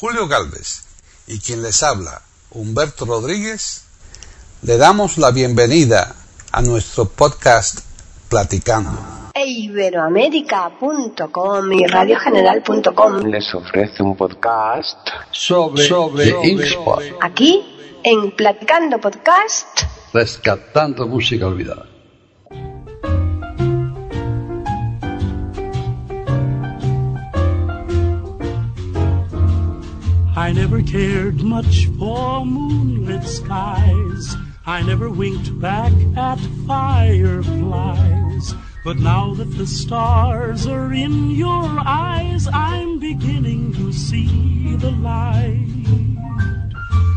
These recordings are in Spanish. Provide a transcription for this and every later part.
Julio Galvez y quien les habla, Humberto Rodríguez, le damos la bienvenida a nuestro podcast Platicando. E Iberoamérica.com y radiogeneral.com les ofrece un podcast sobre, sobre Inkspot, aquí en Platicando Podcast. rescatando música olvidada. I never cared much for moonlit skies. I never winked back at fireflies. But now that the stars are in your eyes, I'm beginning to see the light.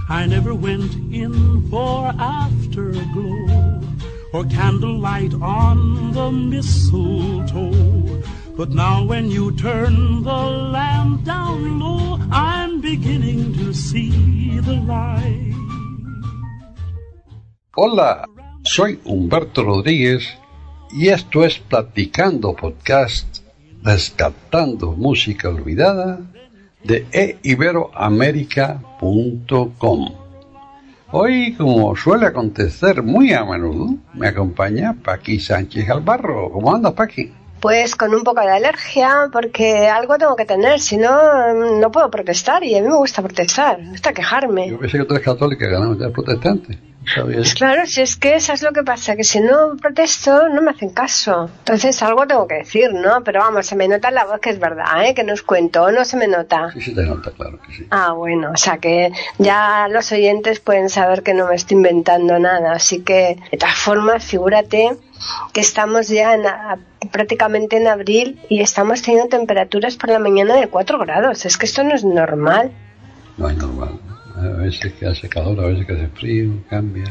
I never went in for afterglow or candlelight on the mistletoe. But now when you turn the lamp down low, I'm beginning to see the light. Hola, soy Humberto Rodríguez y esto es Platicando Podcast, rescatando música olvidada de eiberoamerica.com. Hoy, como suele acontecer muy a menudo, me acompaña Paqui Sánchez Albarro. ¿Cómo andas, Paqui? Pues con un poco de alergia, porque algo tengo que tener, si no, no puedo protestar y a mí me gusta protestar, me gusta quejarme. Yo pensé que tú eres católica, no eres protestante. Claro, si es que eso es lo que pasa, que si no protesto no me hacen caso. Entonces algo tengo que decir, ¿no? Pero vamos, se me nota en la voz que es verdad, ¿eh? Que no os cuento, ¿o no se me nota? Sí, sí te nota, claro que sí. Ah, bueno, o sea que ya los oyentes pueden saber que no me estoy inventando nada. Así que, de todas formas, figúrate que estamos ya en a- prácticamente en abril y estamos teniendo temperaturas por la mañana de 4 grados. Es que esto no es normal. No es normal. A veces que hace calor, a veces que hace frío, cambia.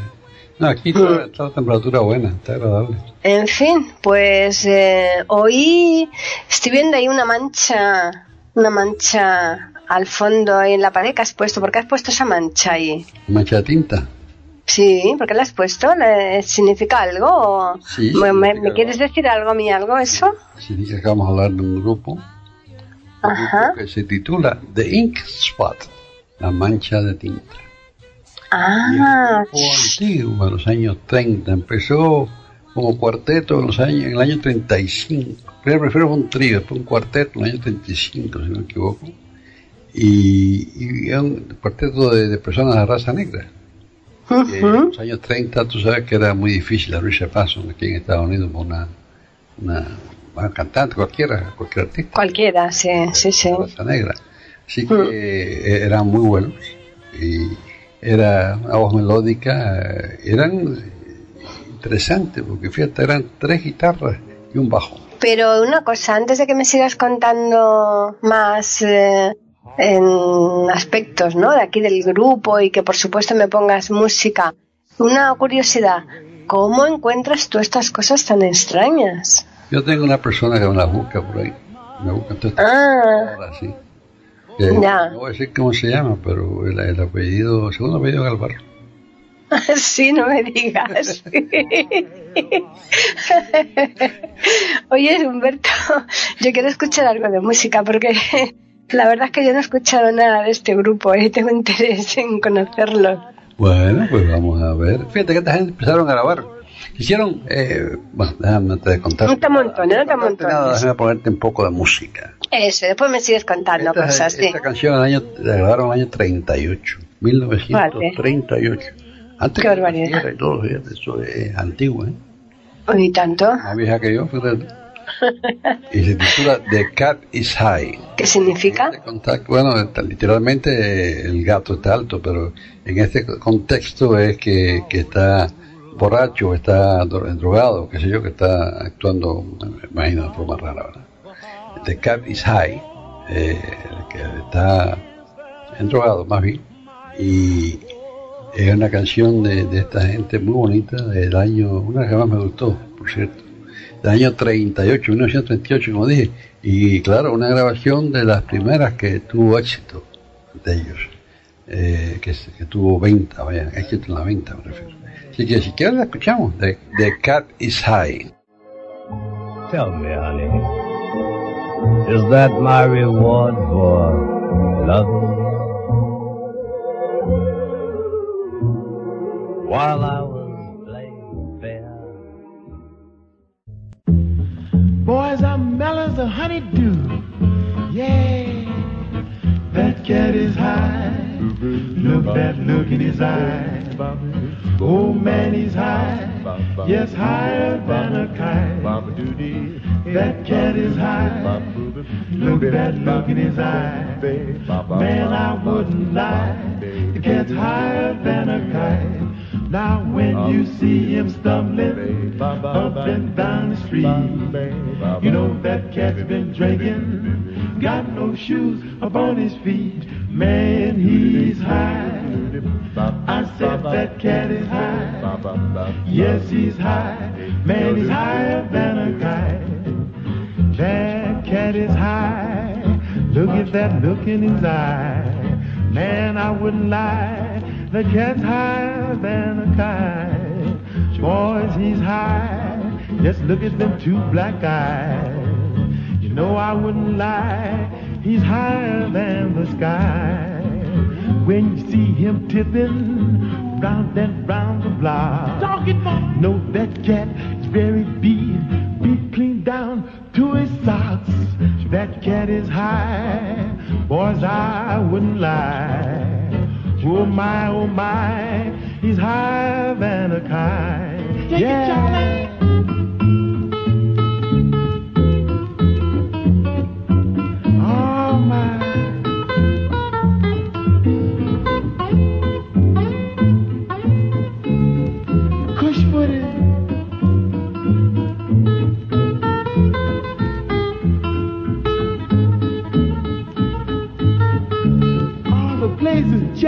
No, aquí está, está la temperatura buena, está agradable. En fin, pues eh, hoy estoy viendo ahí una mancha, una mancha al fondo ahí en la pared que has puesto. ¿Por qué has puesto esa mancha ahí? Mancha de tinta. Sí, ¿por qué la has puesto? ¿Le- ¿Significa algo? Sí, ¿Me, me- significa me quieres decir algo a mí, algo eso? Significa que vamos a hablar de un grupo, un Ajá. grupo que se titula The Ink Spot, la mancha de tinta. Ah, antiguo, en los años 30, empezó como cuarteto en, los años, en el año 35. Primero, fue un trío, después un cuarteto en el año 35, si no me equivoco. Y, y un cuarteto de, de personas de raza negra. que en los años 30 tú sabes que era muy difícil abrirse paso aquí en Estados Unidos por una, una, una cantante, cualquiera, cualquier artista cualquiera, sí, sí, sí. raza negra. Así que eh, eran muy buenos y era una voz melódica, eh, eran interesantes porque fíjate, eran tres guitarras y un bajo. Pero una cosa, antes de que me sigas contando más eh, en aspectos, ¿no? De aquí del grupo y que por supuesto me pongas música, una curiosidad, ¿cómo encuentras tú estas cosas tan extrañas? Yo tengo una persona que me la busca por ahí, me busca todas estas Ah, cosas así. Ya. No voy a decir cómo se llama, pero el, el apellido, el segundo apellido es Galvarro. sí, no me digas. Oye, Humberto, yo quiero escuchar algo de música porque la verdad es que yo no he escuchado nada de este grupo y tengo interés en conocerlo. Bueno, pues vamos a ver. Fíjate que esta gente empezaron a grabar. Hicieron, eh, bueno, déjame antes de contar. No te Nada, amontones. déjame ponerte un poco de música. Eso, después me sigues contando Esta, cosas, sí. esta canción el año, la grabaron en el año 38, 1938. Antes Qué barbaridad. y todo, eso es antiguo, ¿eh? Ni tanto. Más vieja que yo, fíjate. Y se titula The Cat is High. ¿Qué significa? Este bueno, literalmente el gato está alto, pero en este contexto es que, que está borracho, está dro- drogado, qué sé yo, que está actuando, me imagino, de forma rara, ¿verdad? The cat is high, eh, que está drogado más bien, y es una canción de, esta gente muy bonita del año, una que más me gustó, por cierto, del año 38, 1938, como dije, y claro, una grabación de las primeras que tuvo éxito de ellos, eh, que, que tuvo venta, vaya, éxito en la venta me refiero. Και για Σικέρα, πια μου, the, the cat is high. Tell me, honey, is that my reward for loving? While I was playing fair. Boys, I'm mellow as a honeydew. Yeah, that cat is high. Look that look in his eye. Oh man, he's high. Yes, higher than a kite. That cat is high. Look that look in his eye. Man, I wouldn't lie. The cat's higher than a kite. Now when you see him stumbling up and down the street, you know that cat's been drinking, got no shoes upon his feet. Man, he's high. I said that cat is high. Yes, he's high. Man, he's higher than a kite. That cat is high. Look at that look in his eye. Man, I wouldn't lie. The cat's higher than a kite. Boys, he's high. Just look at them two black eyes. You know I wouldn't lie. He's higher than the sky. When you see him tipping round and round the block, know that cat is very big, beat clean down to his socks. That cat is high. Boys, I wouldn't lie. Oh my, oh my, he's higher than a kite. yeah. Oh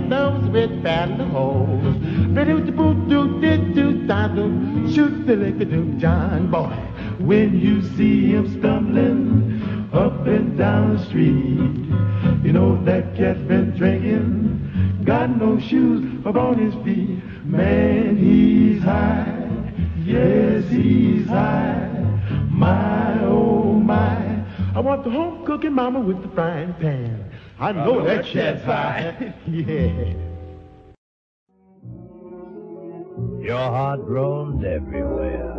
doot, flat with the holes. Shoot the liquor, doot, John boy. When you see him stumbling up and down the street, you know that cat's been drinking, got no shoes upon his feet. Man, he's high, yes, he's high. My, oh my, I want the home cooking mama with the frying pan. I know that cat's high. yeah. Your heart roams everywhere.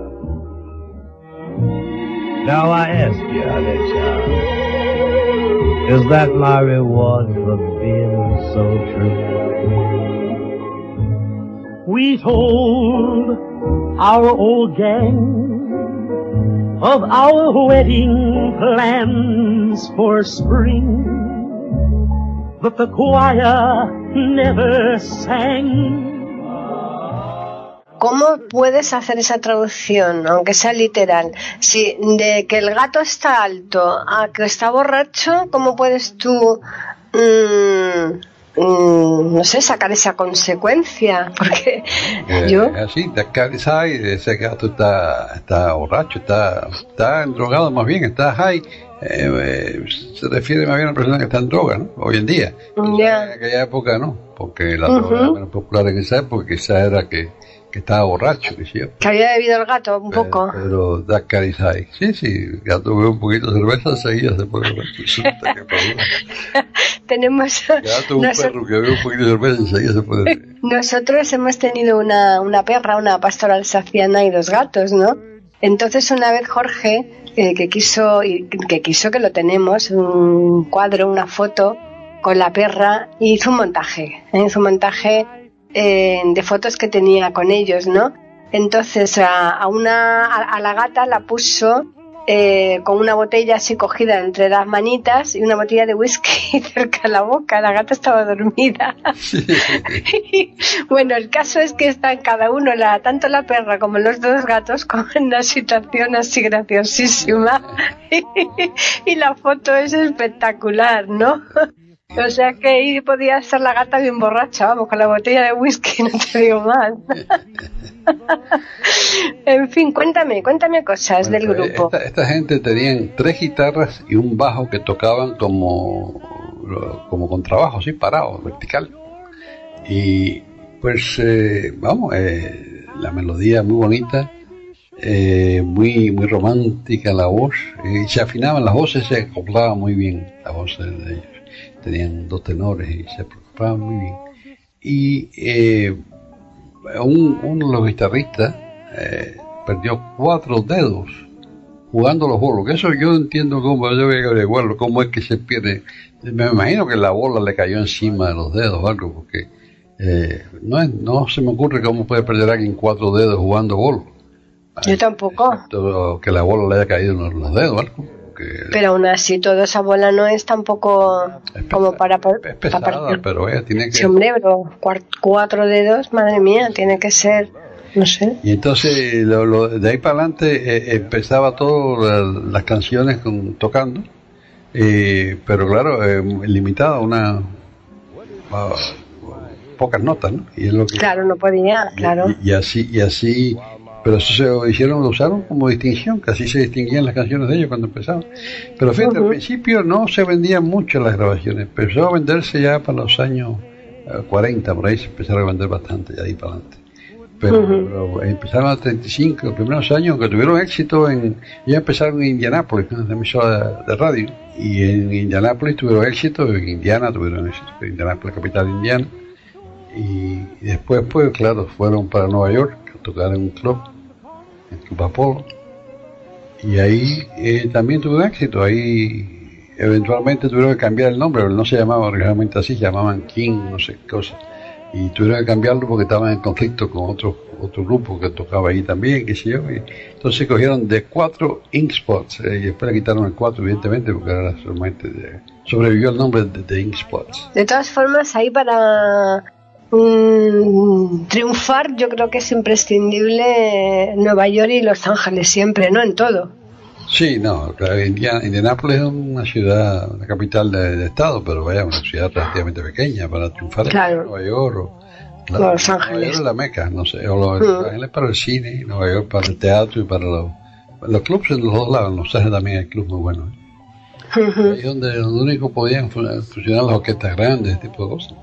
Now I ask you, honey child, is that my reward for being so true? We told our old gang of our wedding plans for spring, but the choir never sang. ¿Cómo puedes hacer esa traducción, aunque sea literal? Si de que el gato está alto a que está borracho, ¿cómo puedes tú, mm, mm, no sé, sacar esa consecuencia? Porque Eh, yo, Así, the cat is high, ese gato está, está borracho, está, está drogado más bien, está high. Eh, eh, se refiere más bien a una persona que está en droga, ¿no? Hoy en día. Ya. En aquella época no, porque la droga era menos popular en esa época, quizá era que, que estaba borracho, que sí. había bebido el gato un poco. Pero that cat is high. Sí, sí, el gato bebe un poquito de cerveza, enseguida se pone borracho. Tenemos, un gato, un perro que bebe un poquito de cerveza, enseguida se pone... nosotros hemos tenido una, una perra, una pastora alsaciana y dos gatos, ¿no? Entonces una vez Jorge, eh, que quiso, que quiso que lo tenemos, un cuadro, una foto con la perra, hizo un montaje, ¿eh? hizo un montaje eh, de fotos que tenía con ellos, ¿no? Entonces a, a una, a la gata la puso eh, con una botella así cogida entre las manitas y una botella de whisky cerca de la boca. La gata estaba dormida. bueno, el caso es que están cada uno, la, tanto la perra como los dos gatos, con una situación así graciosísima. y la foto es espectacular, ¿no? O sea que ahí podía ser la gata bien borracha, vamos, con la botella de whisky, no te digo más. en fin, cuéntame, cuéntame cosas del grupo. Esta, esta gente tenían tres guitarras y un bajo que tocaban como como con trabajo, así parado, vertical. Y pues, eh, vamos, eh, la melodía muy bonita, eh, muy muy romántica la voz, y se afinaban las voces, se acoplaban muy bien las voces de ellos. Tenían dos tenores y se acoplaban muy bien. Y eh, un- uno de los guitarristas eh, perdió cuatro dedos jugando los bolos. Que eso yo entiendo cómo, yo voy a averiguarlo, cómo es que se pierde. Me imagino que la bola le cayó encima de los dedos o algo, porque eh, no, es- no se me ocurre cómo puede perder alguien cuatro dedos jugando bolos. Yo tampoco. Excepto que la bola le haya caído en los, los dedos o algo. Porque Pero aún así, toda esa bola no es tampoco es como para, es pesada, pero ella tiene que... Sí, hombre, pero cuatro dedos, madre mía, tiene que ser, no sé. Y entonces lo- lo- de ahí para adelante eh, empezaba todo la- las canciones con, tocando, eh, pero claro, eh, limitada a una a pocas notas, ¿no? Y es lo que Claro, no podía, claro. y, y así y así, pero eso se lo hicieron, lo usaron como distinción, que así se distinguían las canciones de ellos cuando empezaban. Pero fíjate, al Ujú. principio no se vendían mucho las grabaciones, empezó a venderse ya para los años eh, 40, por ahí se empezaron a vender bastante, ya de ahí para adelante. Pero, Ujú. pero empezaron a los 35, los primeros años que tuvieron éxito en, ya empezaron en Indianápolis, en una emisora de, radio, y en Indianápolis tuvieron éxito, en Indiana tuvieron éxito, en Indianápolis, capital de Indiana, y, después, pues claro, fueron para Nueva York tocar en un club, en Club Apolo, y ahí eh, también tuvieron éxito, ahí eventualmente tuvieron que cambiar el nombre, pero no se llamaba originalmente así, se llamaban King, no sé qué cosa y tuvieron que cambiarlo porque estaban en conflicto con otro otro grupo que tocaba ahí también, qué sé yo. Y entonces cogieron de cuatro Ink Spots eh, y después le quitaron el cuatro, evidentemente, porque era solamente de- sobrevivió el nombre de, de Ink Spots. De todas formas, ahí para mm, triunfar, yo creo que es imprescindible Nueva York y Los Ángeles siempre, ¿no? En todo. Sí, no, claro, Indiana- Indianápolis es una ciudad, una capital de, de estado, pero vaya, una ciudad relativamente pequeña para triunfar en Claro. Nueva York o Los Nueva Ángeles. York es la meca, no sé, o Los Mm. Ángeles para el cine, Nueva York para el teatro y para los, los clubs en los dos lados, en Los Ángeles también hay clubs muy buenos. ¿eh? Ahí donde, donde único podían fu- funcionar las orquestas grandes, ese tipo de cosas.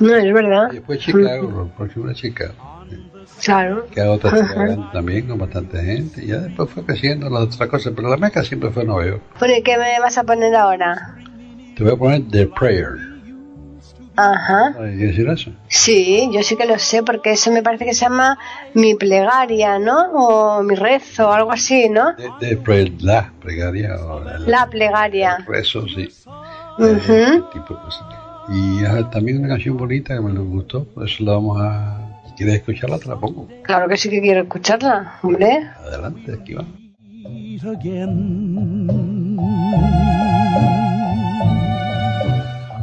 No, es verdad. Y después Chicago, próximo era Chicago, Claro. que hay otra ciudad también con bastante gente, y ya después fue creciendo las otras cosas, pero la meca siempre fue Nueva York. ¿y qué me vas a poner ahora? Te voy a poner The Prayer. Ajá. ¿Sabes qué decir eso? Sí, yo sí que lo sé, porque eso me parece que se llama mi plegaria, ¿no? O mi rezo, algo así, ¿no? The Prayer, la plegaria o la, La plegaria. el rezo, sí. Ujú. Ese tipo de cosas. Y también una canción bonita que me gustó, por eso la vamos a... Si quieres escucharla, te la pongo. Claro que sí que quiero escucharla, hombre. Adelante, aquí va.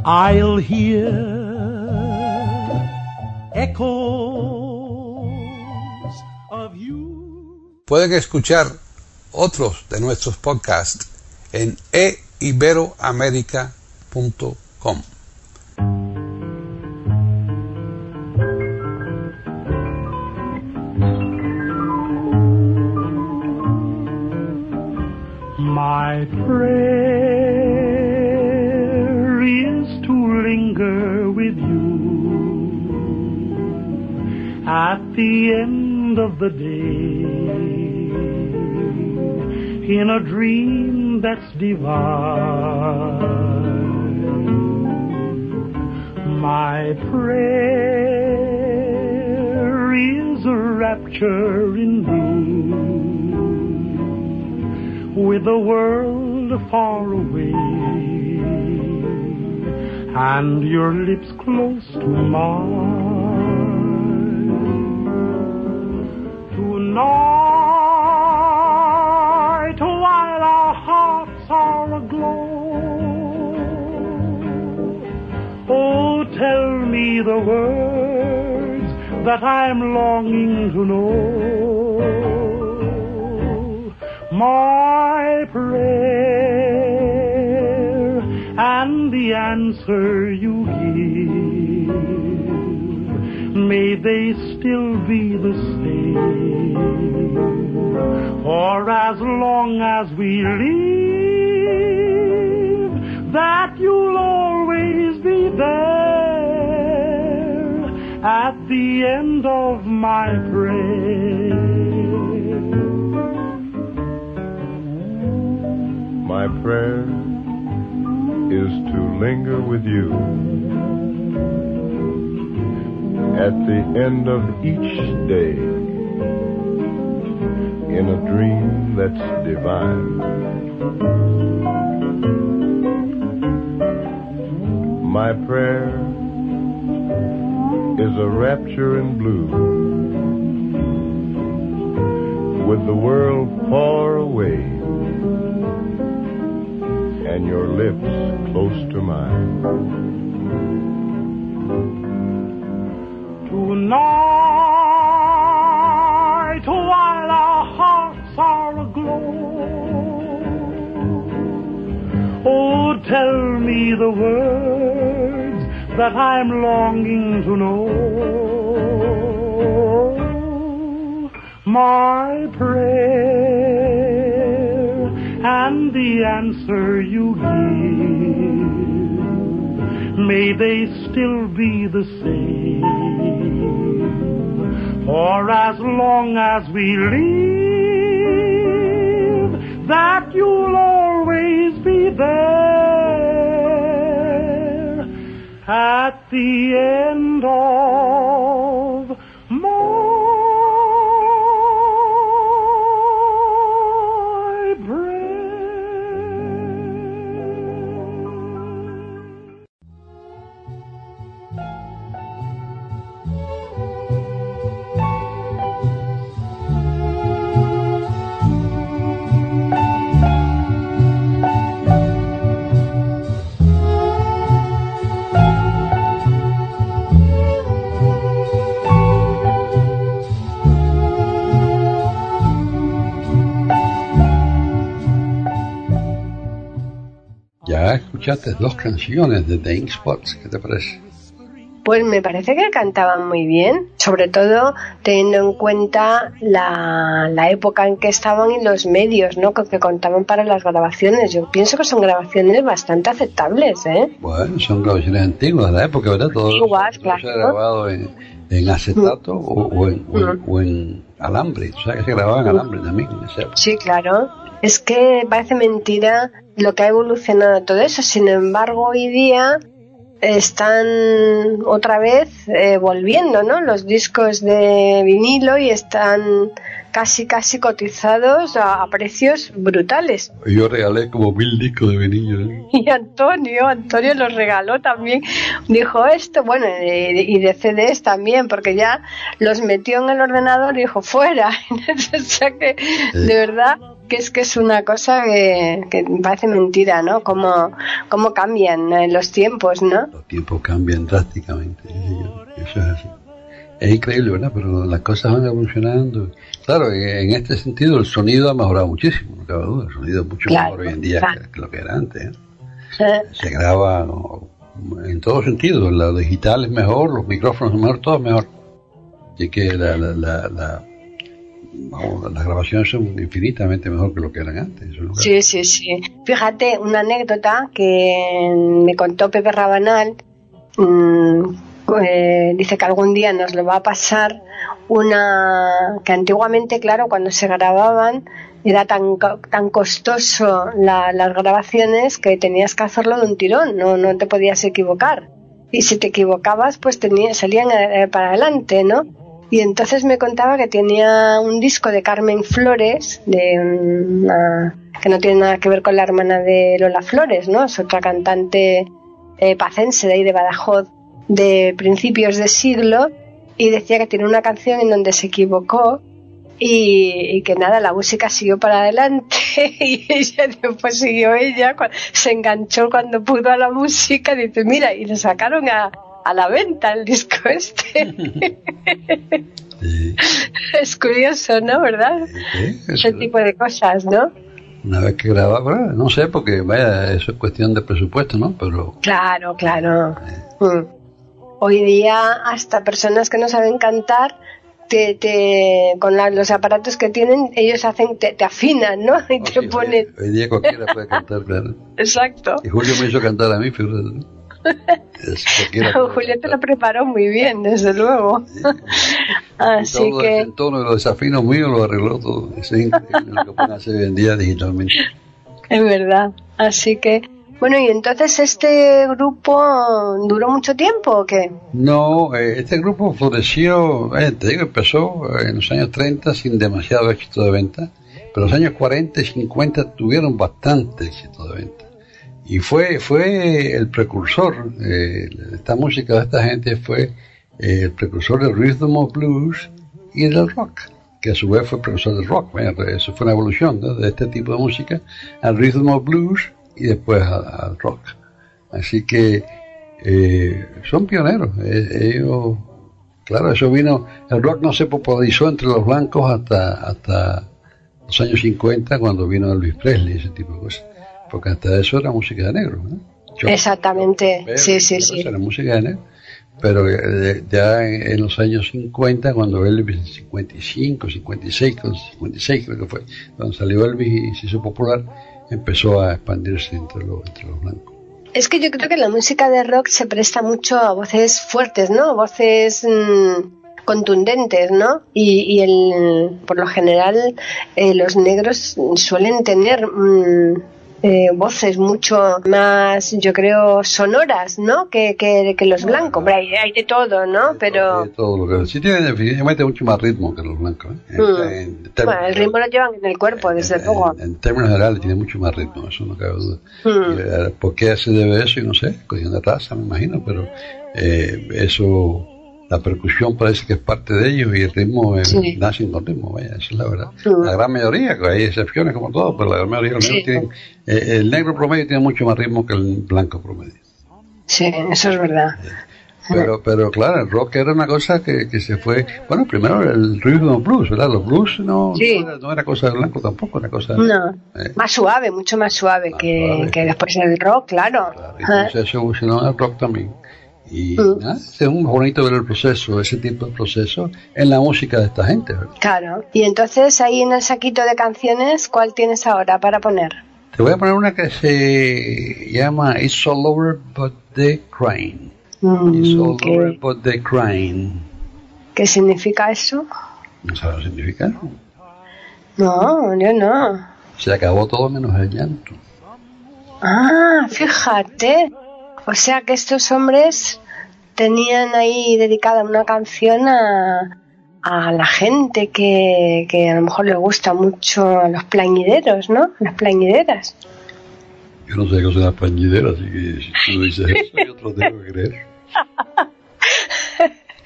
I'll hear echoes of you. Pueden escuchar otros de nuestros podcasts en eiberoamerica.com. My prayer at the end of the day in a dream that's divine. My prayer is a rapture in blue with the world far away and your lips close to mine. The words that I'm longing to know my prayer and the answer you give. May they still be the same for as long as we live. that you'll always at the end of my prayer. My prayer is to linger with you at the end of each day in a dream that's divine. My prayer is a rapture in blue with the world far away and your lips close to mine. Tonight, while our hearts are aglow, oh, tell me the words that I'm longing to know. My prayer and the answer you give, may they still be the same. For as long as we live, at escuchaste dos canciones de The Ink Spots, ¿qué te parece? Pues me parece que cantaban muy bien, sobre todo teniendo en cuenta la, la época en que estaban y los medios ¿no? que contaban para las grabaciones. Yo pienso que son grabaciones bastante aceptables. ¿eh? Bueno, son grabaciones antiguas de la época, ¿verdad? Todo, Antiguas, todo se ha claro. grabado en, en acetato o, o en, o, en, o en alambre, o sea que se grababa en alambre también en esa época. Sí, claro. Es que parece mentira lo que ha evolucionado todo eso. Sin embargo, hoy día están otra vez eh, volviendo, ¿no? Los discos de vinilo y están casi casi cotizados a, a precios brutales. Yo regalé como mil discos de vinilo. ¿eh? Y Antonio, Antonio los regaló también. Dijo esto, bueno, y y de CDs también, porque ya los metió en el ordenador y dijo fuera. o sea que, de verdad, que es que es una cosa que, que parece mentira, ¿no? Cómo, cómo cambian eh, los tiempos, ¿no? Los tiempos cambian drásticamente. señor. Eso es así. Es increíble, ¿verdad? Pero las cosas van evolucionando. Claro, en este sentido el sonido ha mejorado muchísimo, no cabe duda. El sonido es mucho Claro, mejor hoy en día claro. que, lo que era antes. ¿eh? Eh, Se graba en todos sentidos. Lo digital es mejor, los micrófonos son mejor, todo es mejor. Así que la, la, la, la- vamos, las grabaciones son infinitamente mejor que lo que eran antes. Sí, sí, sí. Fíjate, una anécdota que me contó Pepe Rabanal. mm, eh, dice que algún día nos lo va a pasar una que antiguamente, claro, cuando se grababan era tan, tan costoso la- las grabaciones que tenías que hacerlo de un tirón, no, no te podías equivocar. Y si te equivocabas, pues tenía, salían eh, para adelante, ¿no? Y entonces me contaba que tenía un disco de Carmen Flores, de que no tiene nada que ver con la hermana de Lola Flores, ¿no? Es otra cantante eh, pacense de ahí de Badajoz de principios de siglo y decía que tiene una canción en donde se equivocó y, y que nada, la música siguió para adelante y ella después siguió ella, se enganchó cuando pudo a la música dice, mira, y le sacaron a, a la venta el disco este. Sí, es curioso, ¿no? ¿Verdad? sí, Ese tipo de cosas, ¿no? Una vez que grababa, bueno, no sé, porque vaya, eso es cuestión de presupuesto, ¿no? Pero Claro, claro. Mm. Hoy día hasta personas que no saben cantar te, te con la- los aparatos que tienen, ellos hacen, te, te afinan, ¿no? Y te Sí, hoy- ponen. Hoy día cualquiera puede cantar, claro. Exacto. Y Julio me hizo cantar a mí, fíjate. Es Julián te lo preparó muy bien, desde luego. Así todo que. el tono de los desafíos míos lo arregló todo. Es increíble lo que pueden hacer hoy en día digitalmente. Es verdad. Así que, bueno, y entonces este grupo duró mucho tiempo o qué? No, eh, este grupo floreció, eh, te digo, empezó en los años 30 sin demasiado éxito de venta, pero los años 40 y 50 tuvieron bastante éxito de venta. Y fue, fue el precursor, eh, esta música de esta gente fue eh, el precursor del rhythm of blues y del rock, que a su vez fue precursor del rock. Eso fue una evolución de este tipo de música al rhythm of blues y después al, al rock. Así que eh, son pioneros. Eh, ellos, claro, eso vino, el rock no se popularizó entre los blancos hasta, hasta los años 50 cuando vino Elvis Presley, ese tipo de cosas. Porque hasta eso era música de negro. ¿no? Yo- Exactamente. Pero, Sí, sí, sí. Era música de negro. Pero eh, ya en, en los años 50, cuando Elvis, 55, 56, con 56 creo que fue, cuando salió Elvis y se hizo popular, empezó a expandirse entre los, entre los blancos. Es que yo creo que la música de rock se presta mucho a voces fuertes, ¿no? Voces mm, contundentes, ¿no? Y, y el, por lo general eh, los negros suelen tener mm, eh, voces mucho más, yo creo, sonoras, ¿no? Que, que, que los blancos. Hay, hay de todo, ¿no? Pero Eh, todo lo que, sí tiene definitivamente mucho más ritmo que los blancos. ¿eh? En- Mm. en términos bueno, el ritmo lo llevan en el cuerpo, desde luego. En, en términos generales tiene mucho más ritmo, eso no cabe duda. Mm. Eh, ¿Por qué se debe eso? Yo no sé, cuestión de raza, me imagino, pero eh, eso, la percusión parece que es parte de ellos y el ritmo eh, Sí. nacen con ritmo, vaya, esa es la verdad. La gran mayoría, hay excepciones como todo, pero la gran mayoría Sí. tienen, eh, el negro promedio tiene mucho más ritmo que el blanco promedio. Sí, eso es verdad. Pero, pero claro, el rock era una cosa que, que se fue. Bueno, primero el rhythm blues, ¿verdad? Los blues no, Sí. no, era, no era cosa de blanco tampoco, era cosa. No, Eh. más suave, mucho más suave Más que, suave. que después el rock, claro. Claro, Ajá. entonces eso evolucionó al rock también. Y Mm. es muy bonito ver el proceso, ese tipo de proceso en la música de esta gente. ¿verdad? Claro. Y entonces ahí en el saquito de canciones, ¿cuál tienes ahora para poner? Te voy a poner una que se llama It's All Over But the Crying. It's Mm, All Over ¿qué, But the Crying. qué significa eso? No sabes lo que significa. No, yo no. Se acabó todo menos el llanto. Ah, fíjate. O sea que estos hombres tenían ahí dedicada una canción a, a la gente que, que a lo mejor les gusta mucho a los plañideros, ¿no? Las plañideras. Yo no sé qué son las plañideras, así que si tú dices eso, yo te lo tengo que creer.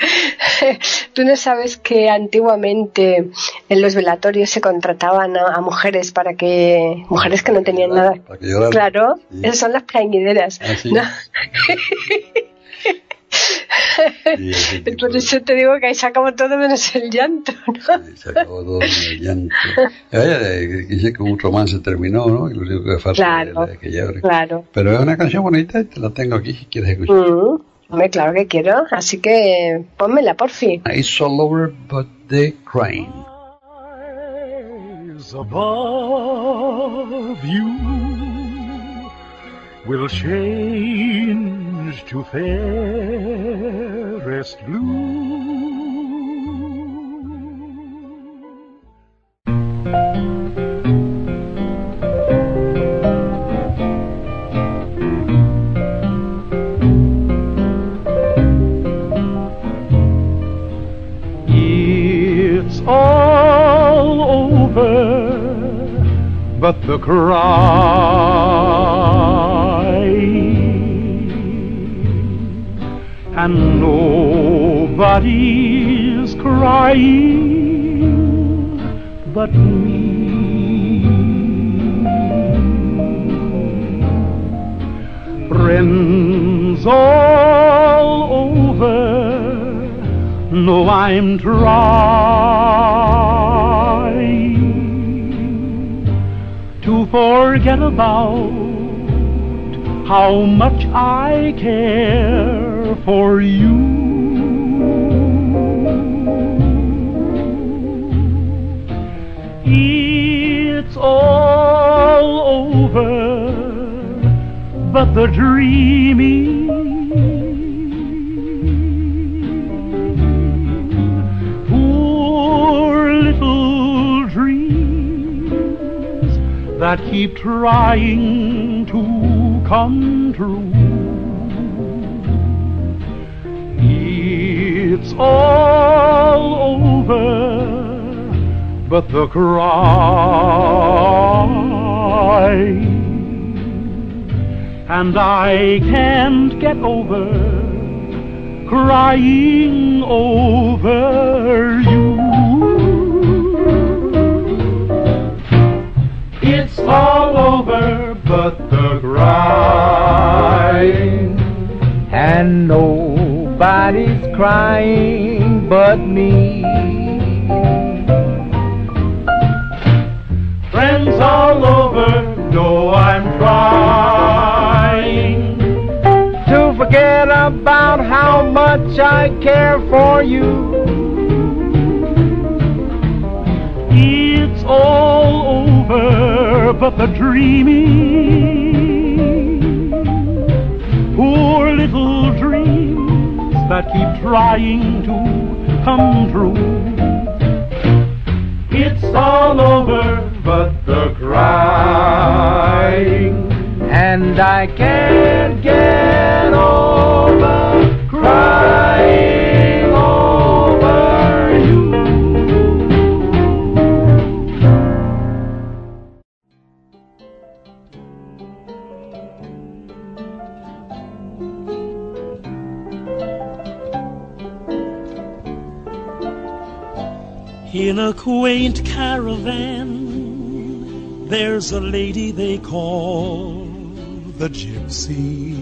Tú no sabes que antiguamente en los velatorios se contrataban a, a mujeres para que mujeres que no tenían nada. Claro, Sí. esas son las plañideras. Ah, sí. ¿no? Sí, Por de- eso te digo que ahí se acabó todo menos el llanto, ¿no? Sí, se acabó todo con el llanto. Eh, dice que un romance terminó, ¿no? Y lo único que Claro, es que llore. claro. Pero es una canción bonita y te la tengo aquí si quieres escuchar. Mm, hombre, claro que quiero, así que pónmela, por fin. It's all over but the crying. eyes above you will change to fairest blue. The cry, and nobody's crying but me. Friends all over know I'm trying to forget about how much I care for you. It's all over, but the dreaming keep trying to come true. It's all over, but the crying, and I can't get over crying over you. All over, but the crying. and nobody's crying but me. Friends all over know I'm trying. To forget about how much I care for you. But the dreaming. Poor little dreams that keep trying to come true. It's all over, but the crying. And I can't get In a quaint caravan, there's a lady they call the gypsy.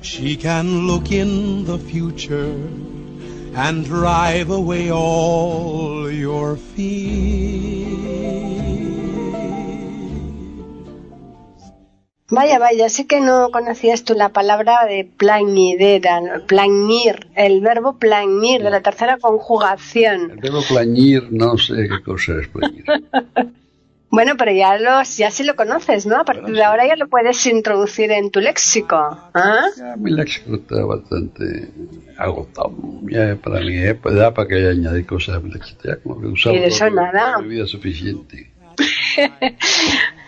She can look in the future and drive away all your fears. Vaya, vaya, sé que no conocías tú la palabra de plañidera, plañir, el verbo plañir de la tercera conjugación. El verbo plañir, no sé qué cosa es plañir. Bueno, pero ya los, ya sí lo conoces, ¿no? A partir Bueno, de sí. ahora ya lo puedes introducir en tu léxico. ¿ah? Ya, mi léxico está bastante agotado. Ya para mi época, ya para que añadir cosas a mi léxico. Ya como que Y de eso nada. mi vida suficiente.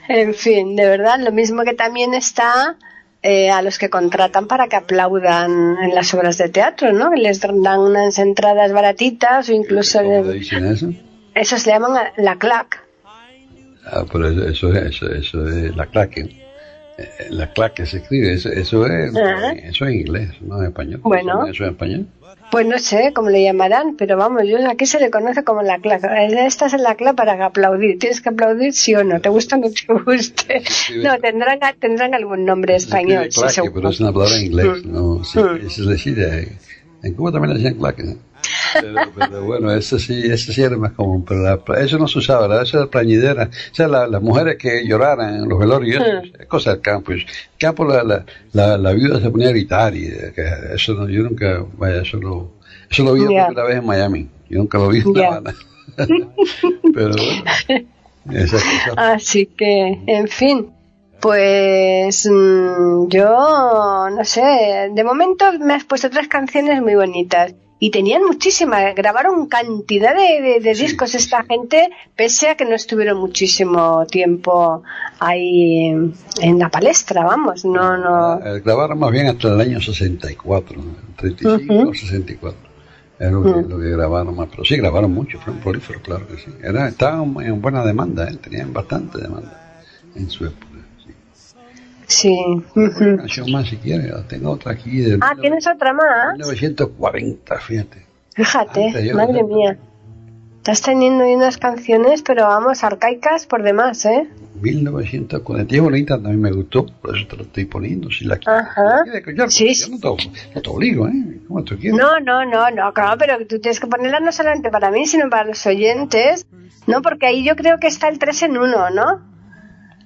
En fin, de verdad, lo mismo que también está eh, a los que contratan para que aplaudan en las obras de teatro, ¿no? Les dan unas entradas baratitas o incluso ¿Cómo le- dicen eso? eso se llaman la clac. Ah, pero eso, eso, es- eso, es la claque. Eh, La claque se escribe, eso, eso, es, eso es en inglés, no en español. Bueno. ¿Eso es en español? Pues no sé cómo le llamarán, pero vamos, yo aquí se le conoce como la clac. Esta es la clac para aplaudir. Tienes que aplaudir sí o no, te gusta o no te guste. No, tendrán, tendrán algún nombre español, sí, claque, pero es una palabra en inglés. No, sí, Mm. es decir, eh, en Cuba también le decían claque. ¿no? Pero, pero bueno, eso sí, eso sí era más común. Pero la- eso no se usaba, ¿verdad? Eso era plañidera. O sea, la- las mujeres que lloraran en los velorios, Mm. es cosa del campo. En el campo la, la, la, viuda se ponía a gritar y eh, eso no, yo nunca, vaya, eso lo, eso lo vi la primera vez en Miami. Yo nunca lo vi en La. Habana. pero bueno. Así que, en fin, pues mm, yo no sé, de momento me has puesto tres canciones muy bonitas y tenían muchísimas, grabaron cantidad de, de- de Sí. discos esta gente, pese a que no estuvieron muchísimo tiempo ahí en la palestra, vamos, no, no. Eh, grabaron más bien hasta el año 64, ¿no? 35 Ujú. o 64. Es lo que, Mm. lo que grabaron más. Pero sí, grabaron mucho, fueron prolíferos, claro que sí. Era, estaban en buena demanda, ¿eh? tenían bastante demanda en su época. Sí. Una canción más si quieres, tengo otra aquí de Ah, ¿tienes otra más? 1940, fíjate. Fíjate, yo- madre mía. Estás teniendo unas canciones, pero vamos, arcaicas por demás, ¿eh? 1940. Y es bonita, también me gustó, por eso te lo estoy poniendo. Si la, Ajá. quieres escuchar, Sí, yo sí. no te, no te obligo, ¿eh? Como tú quieras. No, no, no, no, claro, pero tú tienes que ponerla no solamente para mí, sino para los oyentes, ¿no? Porque ahí yo creo que está el 3 en 1, ¿no?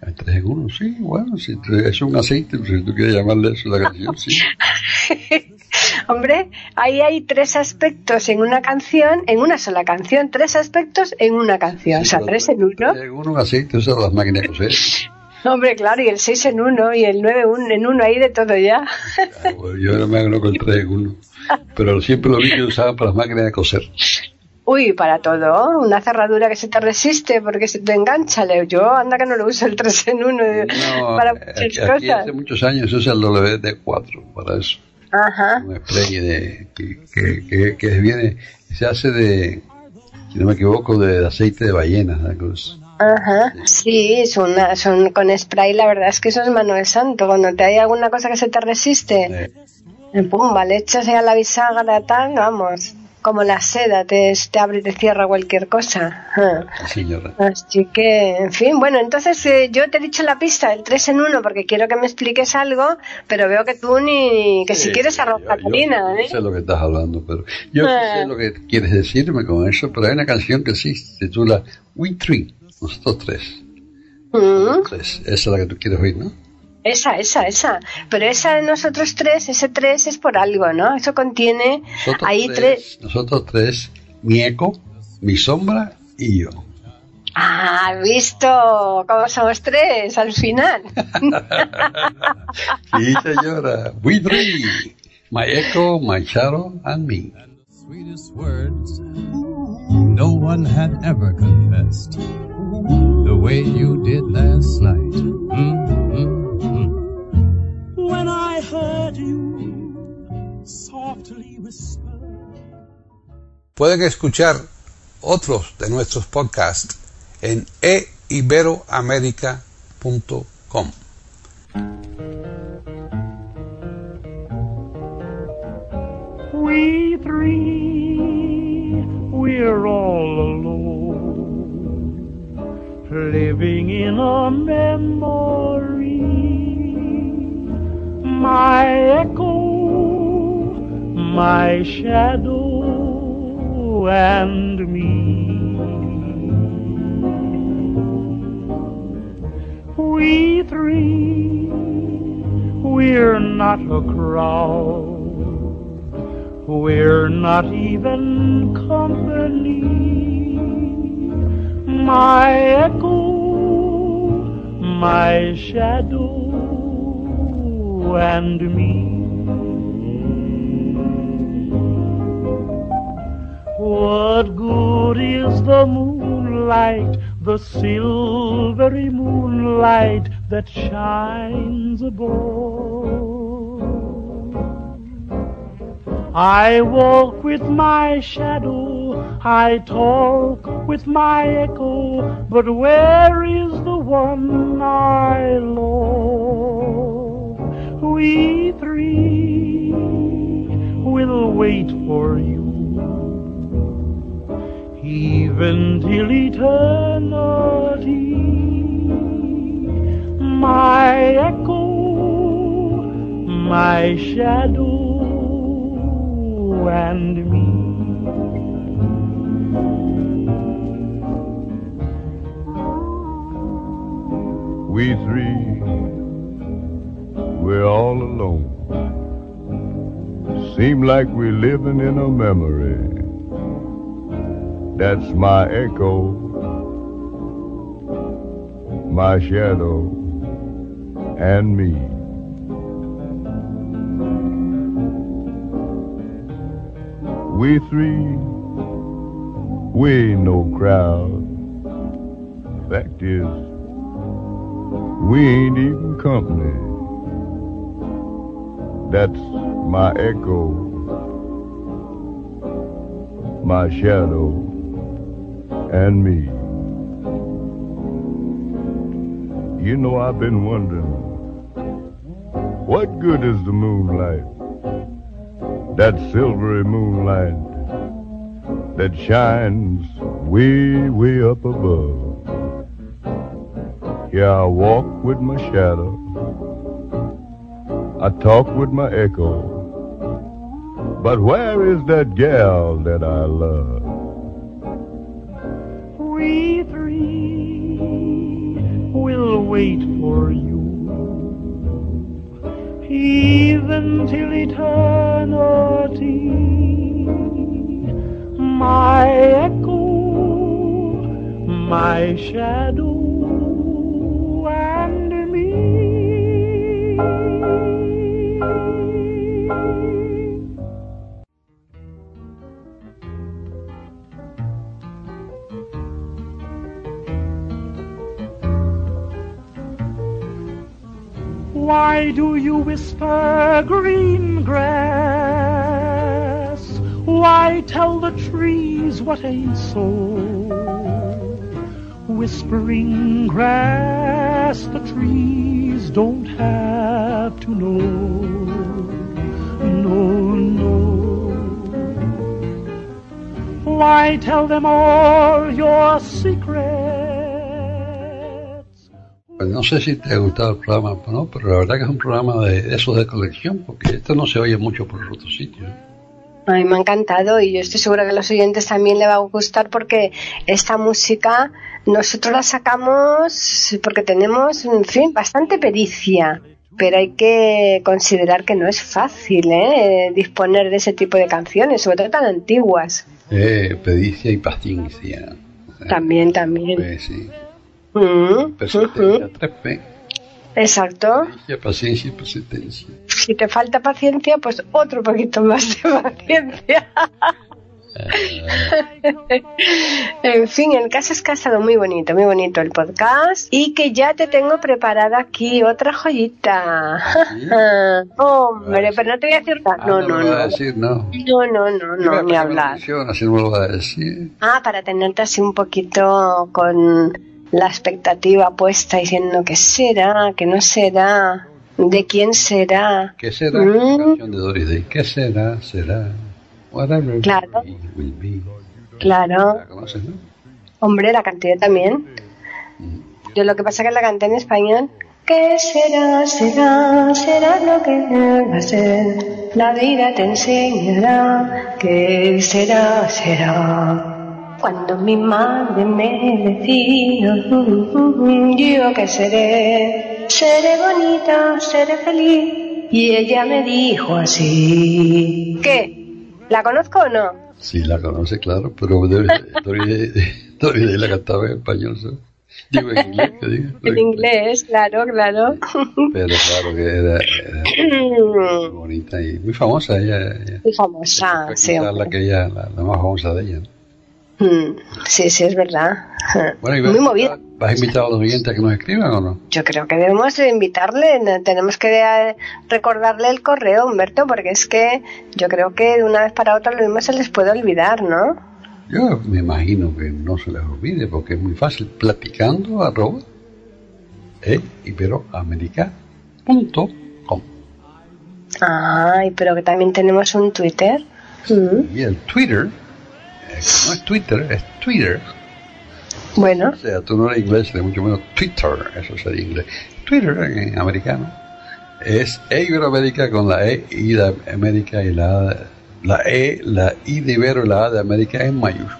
Hay tres en uno, sí, bueno, si es un aceite, si tú quieres llamarle eso la canción, sí. Hombre, ahí hay tres aspectos en una canción, en una sola canción, tres aspectos en una canción, o sea, tres en uno. En uno así, tú usas las máquinas de coser. Hombre, claro, y el seis en uno, y el nueve un- en uno, ahí de todo ya. Yo no me hago con el 3 en 1. Pero siempre lo vi que usaban para las máquinas de coser. Uy, para todo, una cerradura que se te resiste porque se te engancha. Yo, anda que no lo uso el tres en uno No, para aquí, muchas aquí cosas. hace muchos años usa el WD4 para eso. Ajá. Un spray de, que, que, que, que viene, se hace de, si no me equivoco, de aceite de ballena. la cosa. Ajá, sí, son, son con spray, la verdad es que eso es Manuel Santo. Cuando te hay alguna cosa que se te resiste, Eh, pumba, le echas ahí a la bisagra, tal, vamos, como la seda, te, te abre y te cierra cualquier cosa. Sí, señora. Así que, en fin, bueno, entonces eh, yo te he dicho la pista del 3 en 1 porque quiero que me expliques algo, pero veo que tú ni, que si quieres arroz yo- Catalina, yo ¿eh? sé lo que estás hablando, pero yo sé lo que quieres decirme con eso, pero hay una canción que sí se titula We Three, nosotros tres. Mm. Tres. Esa es la que tú quieres oír, ¿no? Esa, esa, esa. Pero esa de nosotros tres, ese tres es por algo, ¿no? Eso contiene Nosotros ahí tres, tres. nosotros tres, mi eco, mi sombra y yo. Ah, ¿has visto cómo somos tres al final? Sí, señora. We three. My echo, my shadow, and me. sweetest words no one had ever confessed the way you did last night. Mm, mm, mm. When I heard you softly whisper. Pueden escuchar otros de nuestros podcasts en eiberoamerica.com. We three, we're all alone, living in a memory. My echo, my shadow, and me. We three, we're not a crowd. We're not even company. My echo, my shadow, and me. What good is the moonlight, the silvery moonlight that shines above? I walk with my shadow, I talk with my echo, but where is the one I love? For you, even till eternity. My echo, my shadow, and me. We three, we're all. Seem like we're living in a memory. That's my echo, my shadow, and me. We three, we ain't no crowd. Fact is, we ain't even company. That's my echo, my shadow, and me. You know, I've been wondering, what good is the moonlight? That silvery moonlight that shines way, way up above. Yeah, I walk with my shadow. I talk with my echo. But where is that gal that I love? We three will wait for you, even till eternity. My echo, my shadow, Why do you whisper green grass? Why tell the trees what ain't so? Whispering grass, the trees don't have to know. No, no. Why tell them all your secrets? Pues no sé si te ha gustado el programa o no, pero la verdad que es un programa de, de esos de colección, porque esto no se oye mucho por otros sitios. A mí me ha encantado y yo estoy segura que a los oyentes también le va a gustar porque esta música nosotros la sacamos porque tenemos, en fin, bastante pericia. Pero hay que considerar que no es fácil ¿eh? disponer de ese tipo de canciones, sobre todo tan antiguas. Eh, pedicia y paciencia. También, también. Pues sí. Mm, Persistencia, ujú. 3P. Exacto. Paciencia, paciencia y persistencia. Si te falta paciencia, pues otro poquito más de paciencia. en fin, el caso es que ha estado muy bonito, muy bonito el podcast y que ya te tengo preparada aquí otra joyita. Hombre, pero no te voy a decir nada. Ah, No, no, no. decir, no. No, no, no, no, ni hablar. Así no me lo va a decir. Ah, para tenerte así un poquito con la expectativa puesta diciendo que será, que no será, de quién será. ¿Qué será? Mm. La canción de Doris Day. ¿Qué será? Será. Whatever Claro. will be. Claro, ¿La conoces, no? hombre, la canté también. Yo lo que pasa es que la canté en español. ¿Qué será, será, será lo que va a ser? La vida te enseñará. ¿Qué será, será? Cuando mi madre me decía, yo que seré, seré bonita, seré feliz. Y ella me dijo así. ¿Qué? ¿La conozco o no? Sí, la conoce, claro, pero Doris Day, la cantaba en español, ¿sabes? Digo en inglés, que diga. En inglés, claro, claro. Pero claro que era, era muy bonita y muy famosa ella. ella. Muy famosa, sí. la que ella, la, la más famosa de ella. ¿no? Mm, Sí, sí, es verdad. Bueno, Muy movida. ¿Vas a invitar a los oyentes a que nos escriban o no? Yo creo que debemos de invitarle, ne- tenemos que eh, recordarle el correo, Humberto, porque es que yo creo que de una vez para otra lo mismo se les puede olvidar, ¿no? Yo me imagino que no se les olvide porque es muy fácil. Platicando arroba e iberoamerica.com Ay, pero que también tenemos un Twitter. Y el Twitter, eh, no es Twitter, es Twitter. Bueno, O sea, tú no eres inglés, eres mucho menos Twitter, eso sería inglés. Twitter en americano es E Iberoamérica con la E y de América y la A, de- la E, la I de Ibero y la A de América en mayúsculas.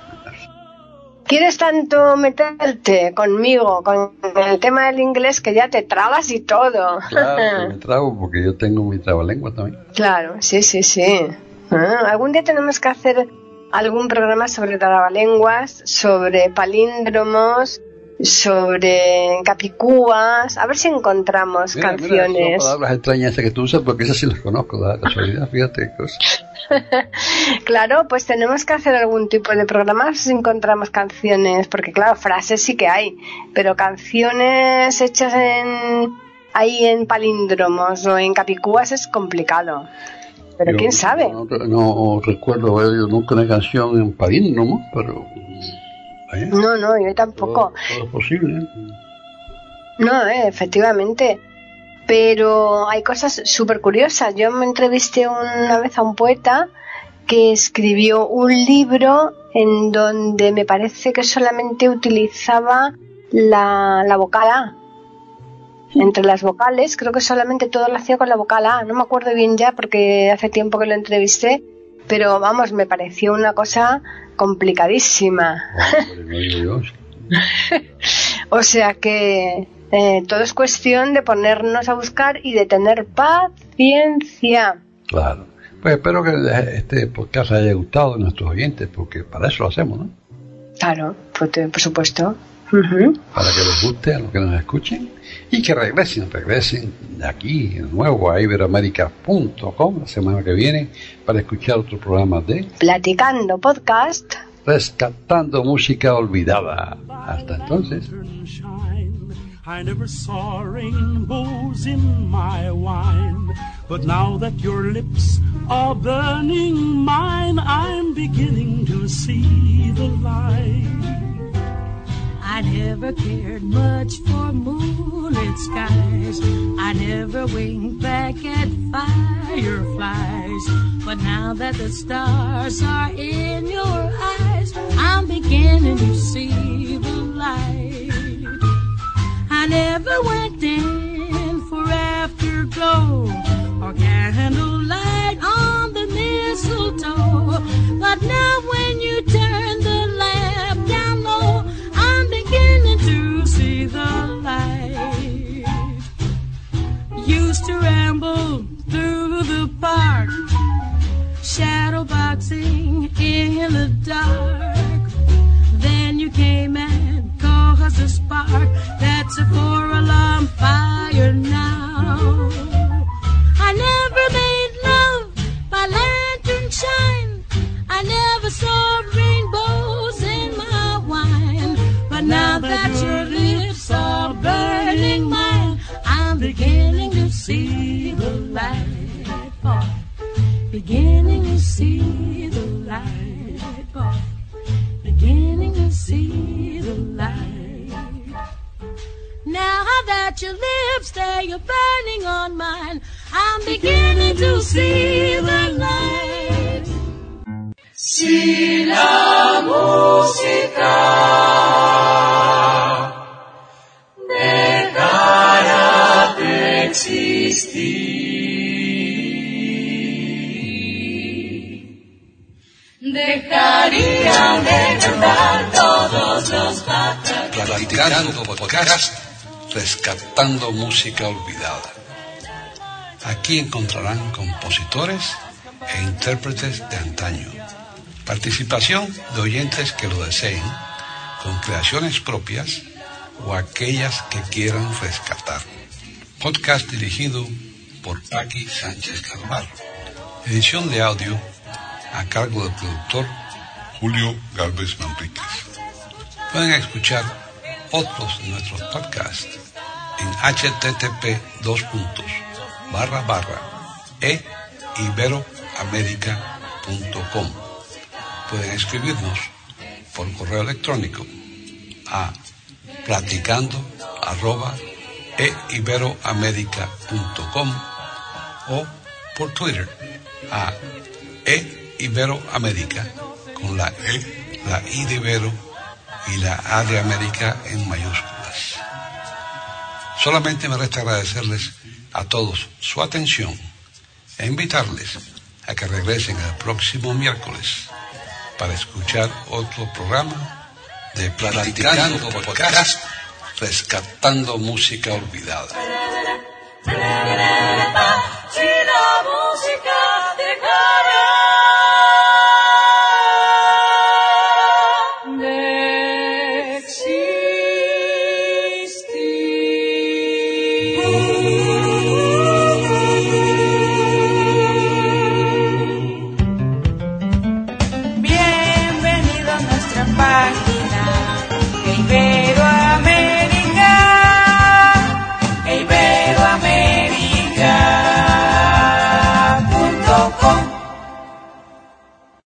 ¿quieres tanto meterte conmigo con el tema del inglés que ya te trabas y todo? Claro, me trago porque yo tengo mi trabalengua también. Claro, sí, sí, sí. Ah, algún día tenemos que hacer algún programa sobre trabalenguas, sobre palíndromos, sobre capicúas, a ver si encontramos Mira, mira, canciones. esas palabras extrañas que tú usas porque esas sí las conozco, da casualidad, fíjate qué cosa. Claro, pues tenemos que hacer algún tipo de programa si encontramos canciones, porque claro, frases sí que hay, pero canciones hechas en ahí en palíndromos o en capicúas es complicado. Pero quién sabe. No, no recuerdo haber oído nunca una canción en palíndromo, pero vaya, No, no, yo tampoco. todo es posible. ¿eh? No, eh, efectivamente. Pero hay cosas súper curiosas. Yo me entrevisté una vez a un poeta que escribió un libro en donde me parece que solamente utilizaba la, la vocal A. Entre las vocales, creo que solamente todo lo hacía con la vocal A. No me acuerdo bien ya porque hace tiempo que lo entrevisté, pero vamos, me pareció una cosa complicadísima. O sea que eh, todo es cuestión de ponernos a buscar y de tener paz ciencia. Claro. Pues espero que este podcast haya gustado a nuestros oyentes, porque para eso lo hacemos, ¿no? Claro, pues, por supuesto. Para que les guste a los que nos escuchen y que regresen, regresen de aquí de nuevo a iberoamérica.com la semana que viene para escuchar otro programa de Platicando podcast. Rescatando Música Olvidada. Hasta entonces. I never saw rainbows in my wine. But now that your lips are burning mine, I'm beginning to see the light. I never cared much for moonlit skies. I never winked back at fireflies. But now that the stars are in your eyes, I'm beginning to see the light. I never went in for afterglow or candlelight on the mistletoe. But now when you turn through the park, shadow boxing in the dark. Then you came and caused a spark that's a four alarm fire now. I never made Beginning to see the light. Boy. Beginning to see the light. Now that your lips they are burning on mine, I'm beginning to see the light. Si la música dejara de existir, pájaros. Platicando podcast, rescatando música olvidada. Aquí encontrarán compositores e intérpretes de antaño. Participación de oyentes que lo deseen, con creaciones propias o aquellas que quieran rescatar. Podcast dirigido por Paqui Sánchez Carvalho. Edición de audio a cargo del productor Julio Galvez Manríquez. Pueden escuchar otros de nuestros podcasts en http dos barra barra e. Pueden escribirnos por correo electrónico a platicando e o por Twitter a e con la e, la i de Ibero y la A de América en mayúsculas. Solamente me resta agradecerles a todos su atención e invitarles a que regresen el próximo miércoles para escuchar otro programa de Platicando Podcast, rescatando música olvidada. La música